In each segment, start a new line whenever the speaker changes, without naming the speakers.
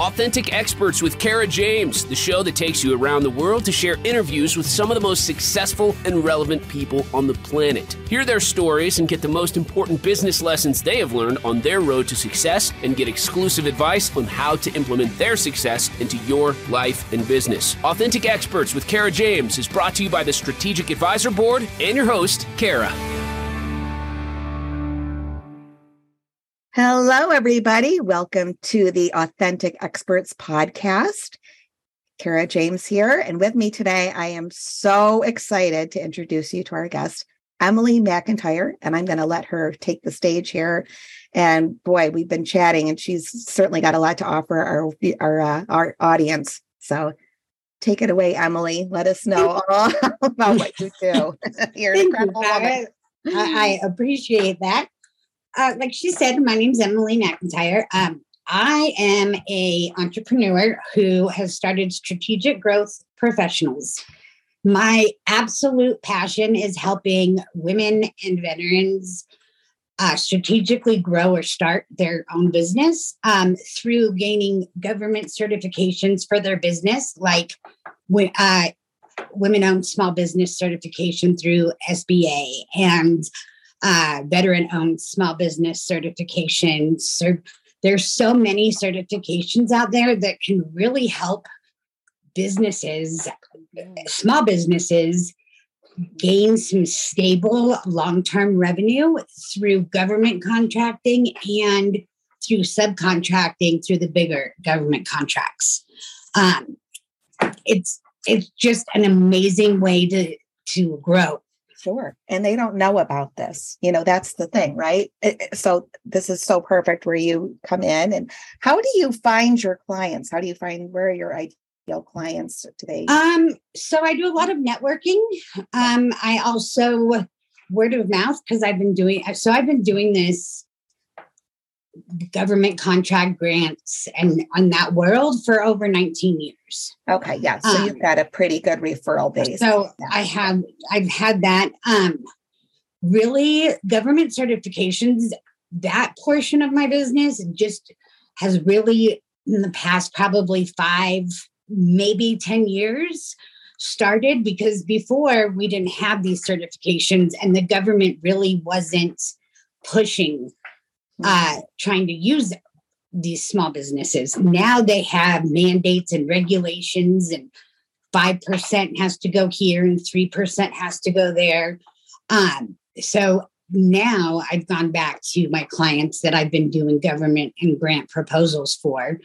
Authentic Experts with Kara James, the show that takes you around the world to share interviews with some of the most successful and relevant people on the planet. Hear their stories and get the most important business lessons they have learned on their road to success and get exclusive advice on how to implement their success into your life and business. Authentic Experts with Kara James is brought to you by the Strategic Advisor Board and your host, Kara.
Hello, everybody. Welcome to the Authentic Experts podcast. Kara James here. And with me today, I am so excited to introduce you to our guest, Emily McIntyre. And I'm going to let her take the stage here. And boy, we've been chatting, and she's certainly got a lot to offer our, our, uh, our audience. So take it away, Emily. Let us know all about what you do.
You're an incredible woman. I, I appreciate that uh, like she said, my name's Emily McIntyre. Um, I am a entrepreneur who has started strategic growth professionals. My absolute passion is helping women and veterans uh, strategically grow or start their own business um, through gaining government certifications for their business, like uh, women owned small business certification through SBA and uh, veteran owned small business certifications. So there's so many certifications out there that can really help businesses, small businesses, gain some stable long term revenue through government contracting and through subcontracting through the bigger government contracts. Um, it's it's just an amazing way to to grow
Sure. And they don't know about this. You know, that's the thing, right? So this is so perfect where you come in and how do you find your clients? How do you find where your ideal clients today?
Um, so I do a lot of networking. Um, I also word of mouth because I've been doing so I've been doing this government contract grants and on that world for over 19 years.
Okay, yeah. So um, you've got a pretty good referral base.
So yeah. I have I've had that um really government certifications that portion of my business just has really in the past probably 5 maybe 10 years started because before we didn't have these certifications and the government really wasn't pushing uh, trying to use these small businesses. Now they have mandates and regulations, and 5% has to go here and 3% has to go there. Um, so now I've gone back to my clients that I've been doing government and grant proposals for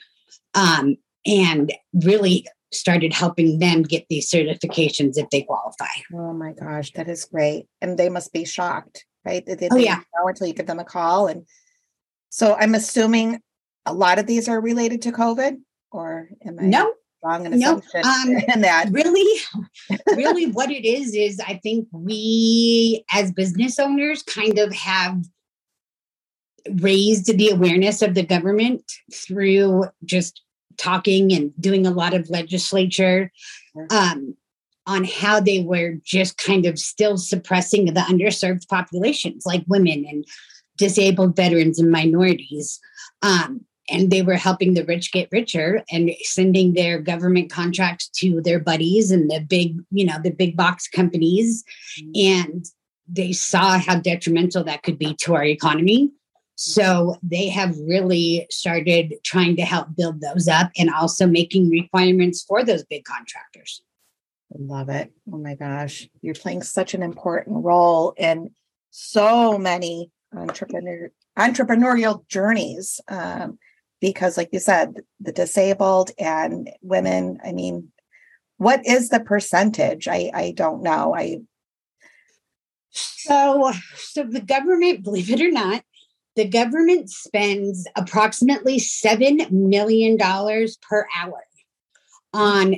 um, and really started helping them get these certifications if they qualify.
Oh my gosh, that is great. And they must be shocked, right? They,
they oh, yeah.
until you give them a call and so I'm assuming a lot of these are related to COVID, or am I
no
wrong in assumption um,
in that? Really, really, what it is is I think we as business owners kind of have raised the awareness of the government through just talking and doing a lot of legislature um, on how they were just kind of still suppressing the underserved populations like women and disabled veterans and minorities. Um, and they were helping the rich get richer and sending their government contracts to their buddies and the big, you know, the big box companies. Mm-hmm. And they saw how detrimental that could be to our economy. So they have really started trying to help build those up and also making requirements for those big contractors.
I love it. Oh my gosh. You're playing such an important role in so many entrepreneur entrepreneurial journeys um, because like you said the disabled and women i mean what is the percentage? I i don't know. I
so so the government believe it or not the government spends approximately seven million dollars per hour on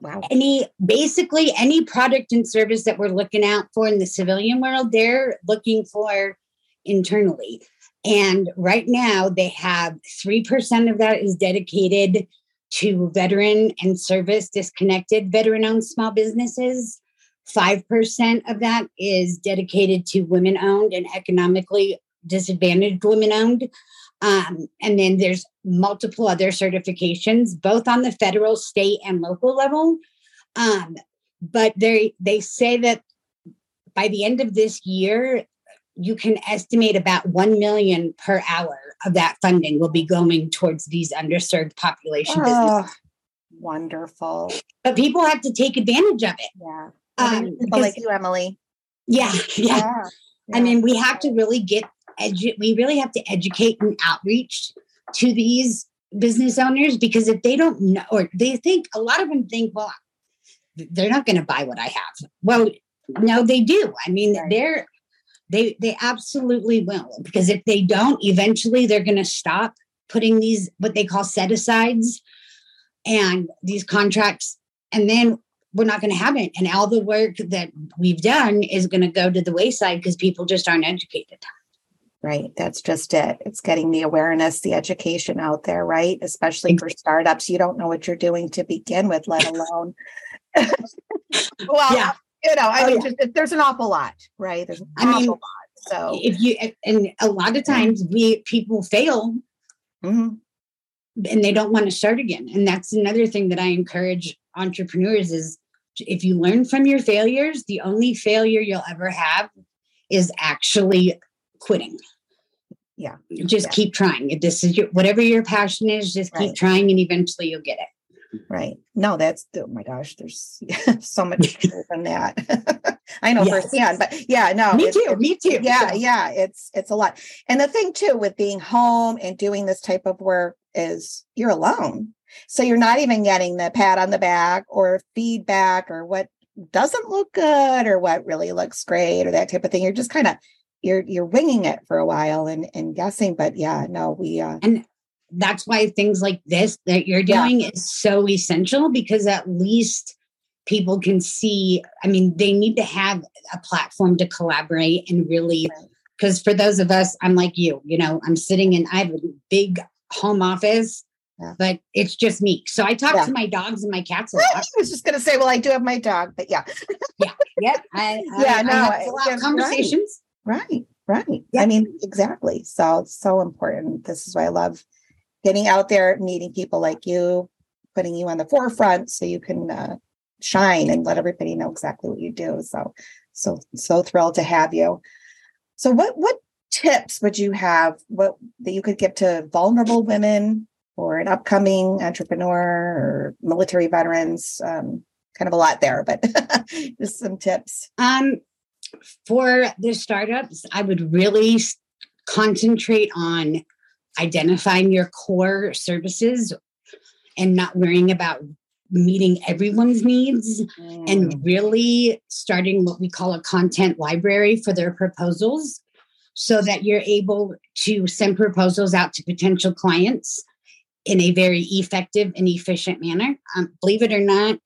wow. any basically any product and service that we're looking out for in the civilian world. They're looking for internally. And right now, they have 3% of that is dedicated to veteran and service disconnected veteran owned small businesses. 5% of that is dedicated to women owned and economically disadvantaged women owned. Um, and then there's multiple other certifications, both on the federal, state, and local level. Um, but they they say that by the end of this year, you can estimate about 1 million per hour of that funding will be going towards these underserved population oh, businesses.
Wonderful.
But people have to take advantage of it.
Yeah. Um, people like you, Emily.
Yeah, yeah. yeah. I mean, we have to really get edu- we really have to educate and outreach to these business owners because if they don't know or they think a lot of them think, well, they're not going to buy what I have. Well, no, they do. I mean, right. they're they they absolutely will because if they don't, eventually they're going to stop putting these what they call set asides and these contracts, and then we're not going to have it. And all the work that we've done is going to go to the wayside because people just aren't educated.
Right. That's just it. It's getting the awareness, the education out there, right? Especially for startups. You don't know what you're doing to begin with, let alone. well, yeah. You know, I oh, mean, yeah. just, there's an awful lot, right? There's an I awful mean, lot. So
if you, and a lot of times we people fail mm-hmm. and they don't want to start again. And that's another thing that I encourage entrepreneurs is if you learn from your failures, the only failure you'll ever have is actually quitting.
Yeah.
Just
yeah.
keep trying. If this is your, whatever your passion is, just right. keep trying and eventually you'll get it.
Right. No, that's oh my gosh, there's so much than that. I know yes. firsthand, but yeah, no.
Me too. me too.
Yeah, yeah. It's it's a lot. And the thing too with being home and doing this type of work is you're alone. So you're not even getting the pat on the back or feedback or what doesn't look good or what really looks great or that type of thing. You're just kind of you're you're winging it for a while and and guessing. But yeah, no, we uh
and that's why things like this that you're doing yeah. is so essential because at least people can see i mean they need to have a platform to collaborate and really because for those of us i'm like you you know i'm sitting in i have a big home office yeah. but it's just me. So I talk yeah. to my dogs and my cats a lot. I
was just going to say, well, I do have my dog, but yeah,
yeah, yeah. I, yeah, I, no, I a lot of conversations.
Right, right. right. I mean, exactly. So it's so important. This is why I love getting out there, meeting people like you, putting you on the forefront so you can uh, shine and let everybody know exactly what you do. So, so, so thrilled to have you. So, what what tips would you have? What that you could give to vulnerable women or an upcoming entrepreneur or military veterans? Um, kind of a lot there, but just some tips.
Um, for the startups, I would really concentrate on identifying your core services and not worrying about meeting everyone's needs mm. and really starting what we call a content library for their proposals so that you're able to send proposals out to potential clients in a very effective and efficient manner. Um, believe it or not,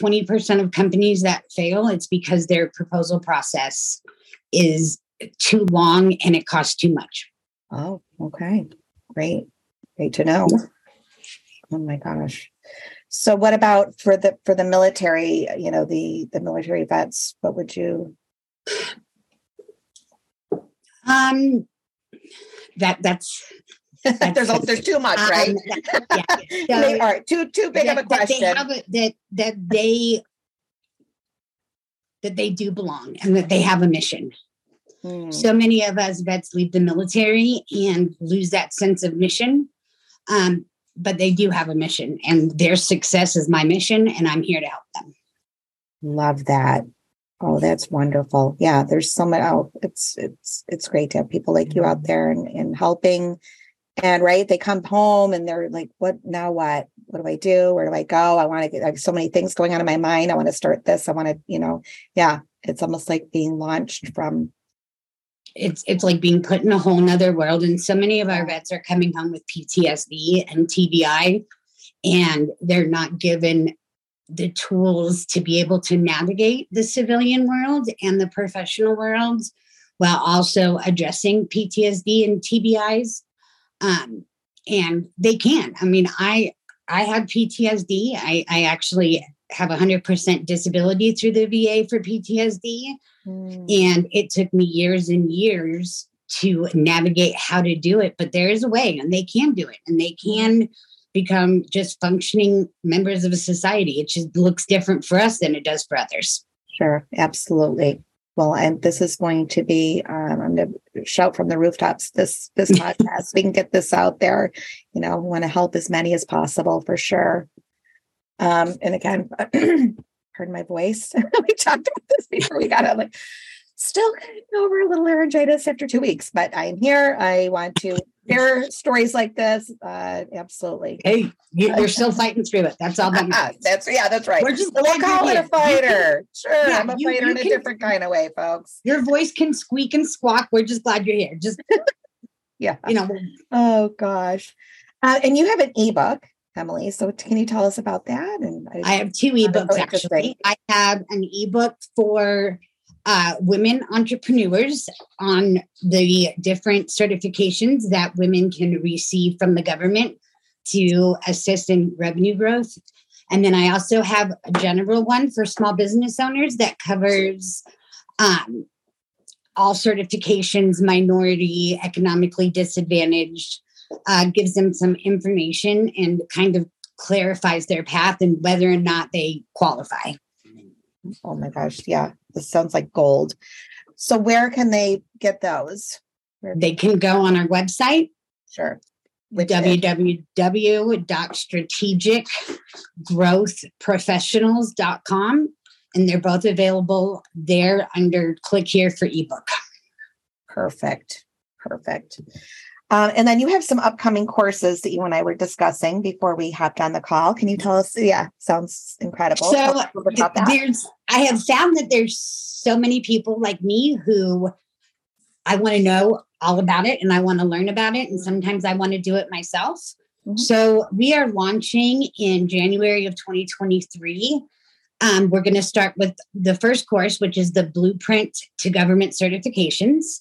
20% of companies that fail, it's because their proposal process is too long and it costs too much.
Oh, okay. Great. Great to know. Oh my gosh. So what about for the for the military, you know, the the military vets, what would you
um that that's
there's a, there's too much, right? Um, yeah. So, they are too too big that, of a question.
That they, a, that that they that they do belong and that they have a mission. Hmm. So many of us vets leave the military and lose that sense of mission. Um, but they do have a mission, and their success is my mission, and I'm here to help them.
Love that. Oh, that's wonderful. Yeah, there's so much. Oh, it's it's it's great to have people like you out mm-hmm. there and, and helping and right they come home and they're like what now what what do i do where do i go i want to get I have so many things going on in my mind i want to start this i want to you know yeah it's almost like being launched from
it's it's like being put in a whole nother world and so many of our vets are coming home with ptsd and tbi and they're not given the tools to be able to navigate the civilian world and the professional world while also addressing ptsd and tbis um, and they can. I mean, I I had PTSD. I, I actually have 100% disability through the VA for PTSD. Mm. And it took me years and years to navigate how to do it, but there is a way and they can do it and they can become just functioning members of a society. It just looks different for us than it does for others.
Sure, absolutely. Well, and this is going to be um, I'm going to shout from the rooftops this this podcast. we can get this out there. You know, want to help as many as possible for sure. Um, and again, pardon my voice. we talked about this before we got on. Like, still over a little laryngitis after two weeks, but I'm here. I want to hear stories like this. Uh, absolutely.
Hey, you're still fighting through it. That's all that matters.
that's yeah, that's right. We're just we'll call it a fighter. Sure, yeah, I'm a you, fighter you in can, a different kind of way, folks.
Your voice can squeak and squawk. We're just glad you're here. Just
yeah, you know. Oh gosh, uh, and you have an ebook. Emily. So can you tell us about that?
And I, I have two ebooks actually. I have an ebook for uh, women entrepreneurs on the different certifications that women can receive from the government to assist in revenue growth. And then I also have a general one for small business owners that covers um, all certifications, minority, economically disadvantaged, uh, gives them some information and kind of clarifies their path and whether or not they qualify.
Oh my gosh. Yeah. This sounds like gold. So, where can they get those?
They can go on our website.
Sure.
With www.strategicgrowthprofessionals.com. And they're both available there under click here for ebook.
Perfect. Perfect. Um, and then you have some upcoming courses that you and I were discussing before we hopped on the call. Can you tell us? Yeah, sounds incredible.
So there's, I have found that there's so many people like me who I want to know all about it and I want to learn about it. And sometimes I want to do it myself. Mm-hmm. So we are launching in January of 2023. Um, we're going to start with the first course, which is the Blueprint to Government Certifications.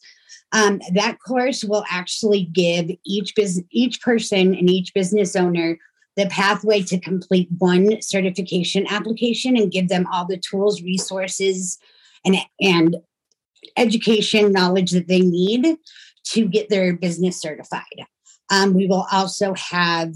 Um, that course will actually give each business, each person and each business owner the pathway to complete one certification application and give them all the tools, resources, and and education knowledge that they need to get their business certified. Um, we will also have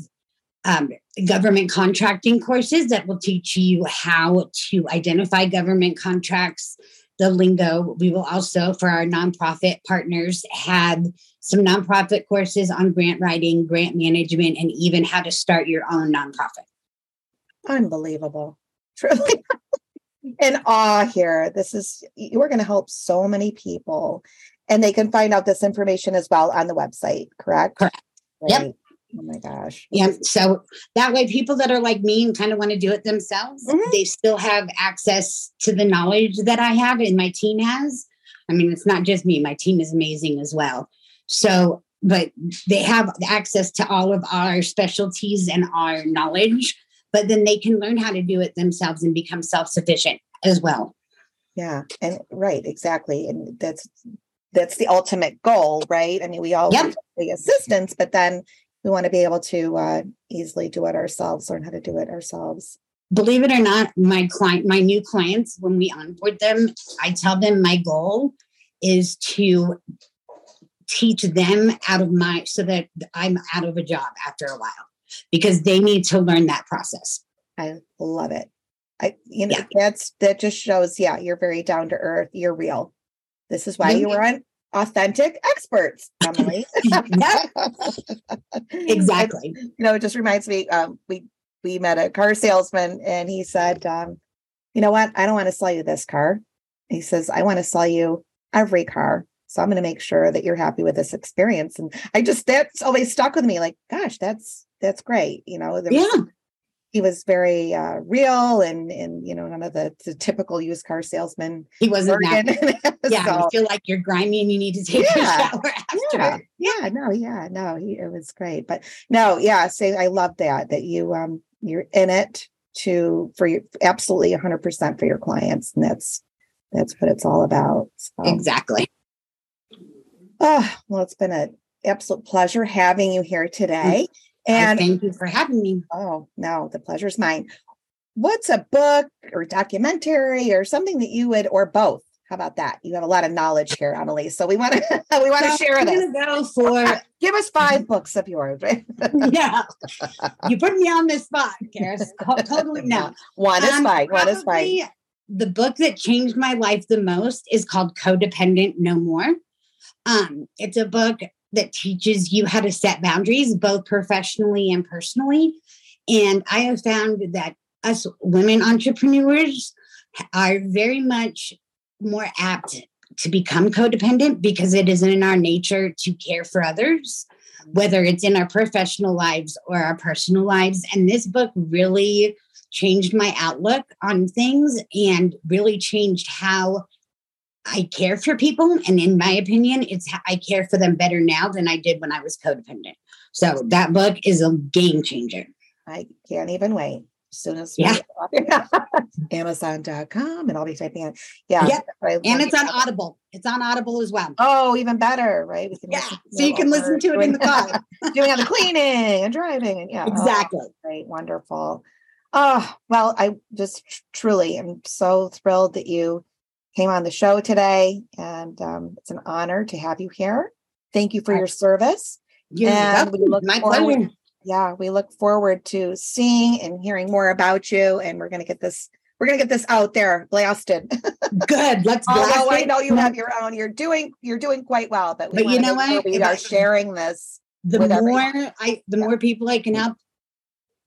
um, government contracting courses that will teach you how to identify government contracts, the lingo. We will also, for our nonprofit partners, have some nonprofit courses on grant writing, grant management, and even how to start your own nonprofit.
Unbelievable. Truly in awe here. This is, you are going to help so many people. And they can find out this information as well on the website, correct?
Correct. Right. Yep.
Oh my gosh.
Yeah. So that way, people that are like me and kind of want to do it themselves, mm-hmm. they still have access to the knowledge that I have and my team has. I mean, it's not just me, my team is amazing as well. So, but they have access to all of our specialties and our knowledge, but then they can learn how to do it themselves and become self sufficient as well.
Yeah. And right, exactly. And that's, that's the ultimate goal, right? I mean, we all yep. the assistance, but then we want to be able to uh, easily do it ourselves, learn how to do it ourselves.
Believe it or not, my client, my new clients, when we onboard them, I tell them my goal is to teach them out of my so that I'm out of a job after a while because they need to learn that process.
I love it. I you know yeah. that's that just shows yeah you're very down to earth you're real. This is why you were on authentic experts, Emily.
exactly.
you know, it just reminds me. Um, we we met a car salesman, and he said, um, "You know what? I don't want to sell you this car." He says, "I want to sell you every car." So I'm going to make sure that you're happy with this experience. And I just that's always stuck with me. Like, gosh, that's that's great. You know,
there was, yeah
he was very uh, real and and you know none of the, the typical used car salesman.
He wasn't that. yeah, so, you feel like you're grimy and you need to take yeah, a shower after.
Yeah, yeah, no, yeah, no, he, it was great. But no, yeah, say so I love that that you um you're in it to for you absolutely 100 percent for your clients, and that's that's what it's all about.
So. Exactly.
Oh well, it's been an absolute pleasure having you here today.
And I thank you for having me.
Oh, no, the pleasure's mine. What's a book or documentary or something that you would, or both, How about that? You have a lot of knowledge here, Emily. So we want to we want to so share this.
Go for
give us five books of yours. Right?
yeah, you put me on the spot, Karis. totally no.
One is um, fine. One is fine.
The book that changed my life the most is called Codependent No More. Um, it's a book that teaches you how to set boundaries, both professionally and personally. And I have found that us women entrepreneurs are very much more apt to become codependent because it isn't in our nature to care for others, whether it's in our professional lives or our personal lives. And this book really changed my outlook on things and really changed how I care for people. And in my opinion, it's I care for them better now than I did when I was codependent. So that book is a game changer.
I can't even wait. As soon as
yeah.
Amazon.com and I'll be typing it. Yeah.
Yep. And it's on Audible. It's on Audible as well.
Oh, even better, right? We
can yeah. So you can listen to it in the car.
doing all the cleaning and driving. And yeah.
Oh, exactly.
Oh, great. Wonderful. Oh, well, I just truly am so thrilled that you came on the show today. And um, it's an honor to have you here. Thank you for your service.
You're and we look My forward, pleasure
yeah, we look forward to seeing and hearing more about you. And we're going to get this, we're going to get this out there blasted.
Good. Let's blast
Although it. I know you have your own, you're doing, you're doing quite well, but,
but you know what?
Sure we are sharing this.
The more everyone. I, the yeah. more people I can help,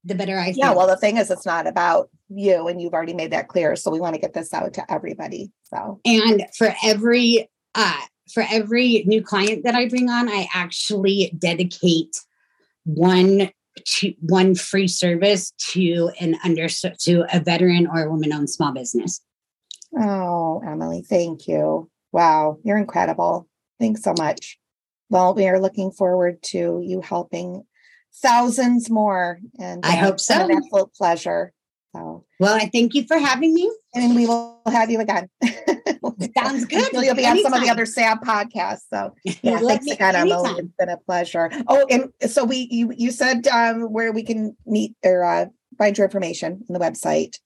the better I feel.
Yeah. Well, the thing is, it's not about you and you've already made that clear. So we want to get this out to everybody. So,
and for every, uh, for every new client that I bring on, I actually dedicate one to one free service to an under to a veteran or a woman owned small business.
Oh, Emily, thank you. Wow, you're incredible. Thanks so much. Well, we are looking forward to you helping thousands more. And
I hope so.
An absolute pleasure. So,
well, I thank you for having me.
And we will have you again.
Sounds good.
You'll be on some of the other SAB podcasts. So yeah, thanks again, Emily. It's been a pleasure. Oh, and so we you you said um, where we can meet or uh, find your information on the website.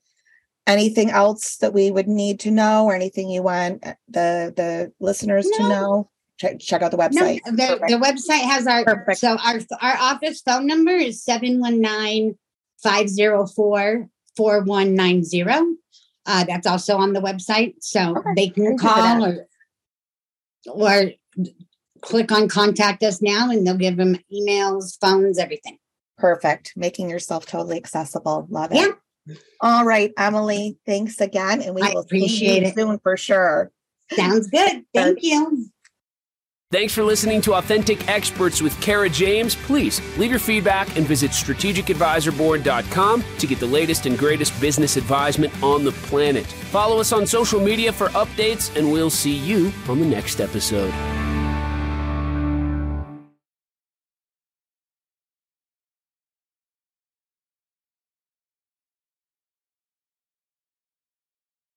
Anything else that we would need to know, or anything you want uh, the the listeners no. to know? Check, check out the website.
No, the, the website has our Perfect. so our our office phone number is 719 504 4190 uh, that's also on the website. So okay. they can call or, or click on contact us now and they'll give them emails, phones, everything.
Perfect. Making yourself totally accessible. Love it. Yeah. All right, Emily, thanks again. And we I will appreciate it soon for sure.
Sounds good. Thank you.
Thanks for listening to Authentic Experts with Kara James. Please leave your feedback and visit strategicadvisorboard.com to get the latest and greatest business advisement on the planet. Follow us on social media for updates, and we'll see you on the next episode.